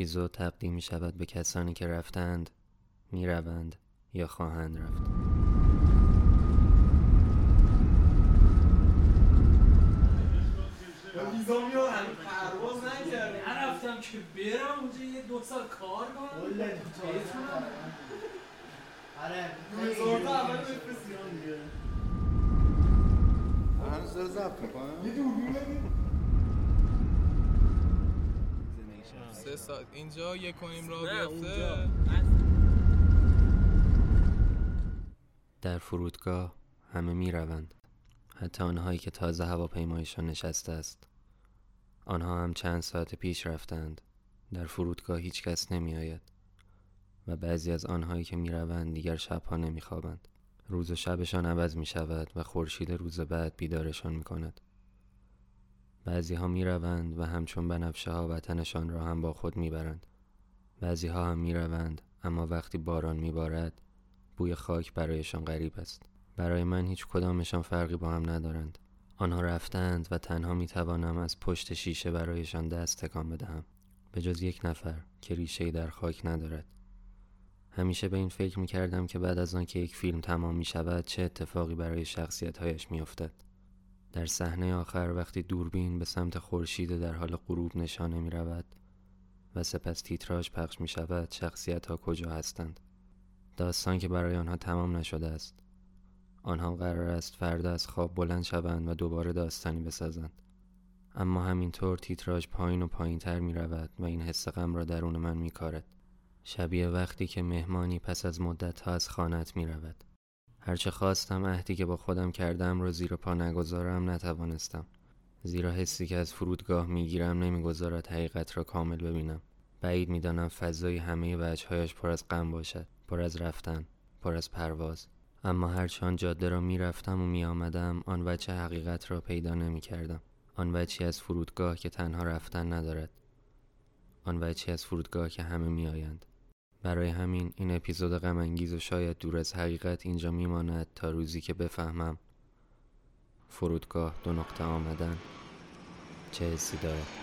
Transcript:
اپیزود تقدیم می شود به کسانی که رفتند می روند یا خواهند رفت. نرفتم که برم اونجا یه دو سال کار کنم. بتونم آره تا اول بفرست ایران دیگه هنوز داره ضبط می‌کنه؟ یه دوربین سه ساعت. اینجا یک کنیم را بیفته. در فرودگاه همه می روند حتی آنهایی که تازه هواپیمایشان نشسته است. آنها هم چند ساعت پیش رفتند. در فرودگاه هیچ کس نمی آید و بعضی از آنهایی که می روند دیگر شبها نمی خوابند روز و شبشان عوض می شود و خورشید روز بعد بیدارشان می کند بعضی ها می روند و همچون بنفشه ها وطنشان را هم با خود می برند بعضی ها هم می روند اما وقتی باران می بارد بوی خاک برایشان غریب است. برای من هیچ کدامشان فرقی با هم ندارند. آنها رفتند و تنها می توانم از پشت شیشه برایشان دست تکان بدهم. به جز یک نفر که ریشه در خاک ندارد. همیشه به این فکر می کردم که بعد از آن که یک فیلم تمام می شود چه اتفاقی برای شخصیتهایش می افتد. در صحنه آخر وقتی دوربین به سمت خورشید در حال غروب نشانه می رود و سپس تیتراژ پخش می شود شخصیت ها کجا هستند؟ داستان که برای آنها تمام نشده است. آنها قرار است فردا از خواب بلند شوند و دوباره داستانی بسازند. اما همینطور تیتراژ پایین و پایین تر می رود و این حس غم را درون من می کارد. شبیه وقتی که مهمانی پس از مدت ها از خانت می رود. هرچه خواستم عهدی که با خودم کردم را زیر پا نگذارم نتوانستم. زیرا حسی که از فرودگاه می‌گیرم نمی‌گذارد حقیقت را کامل ببینم. بعید می‌دانم فضای همه وجههایش پر از غم باشد پر از رفتن پر از پرواز. اما هرچه آن جاده را می‌رفتم و میآمدم آن وجه حقیقت را پیدا نمی کردم آن وجهی از فرودگاه که تنها رفتن ندارد. آن وجهی از فرودگاه که همه میآیند. برای همین این اپیزود غم انگیز و شاید دور از حقیقت اینجا میماند تا روزی که بفهمم فرودگاه دو نقطه آمدن چه حسی دارد.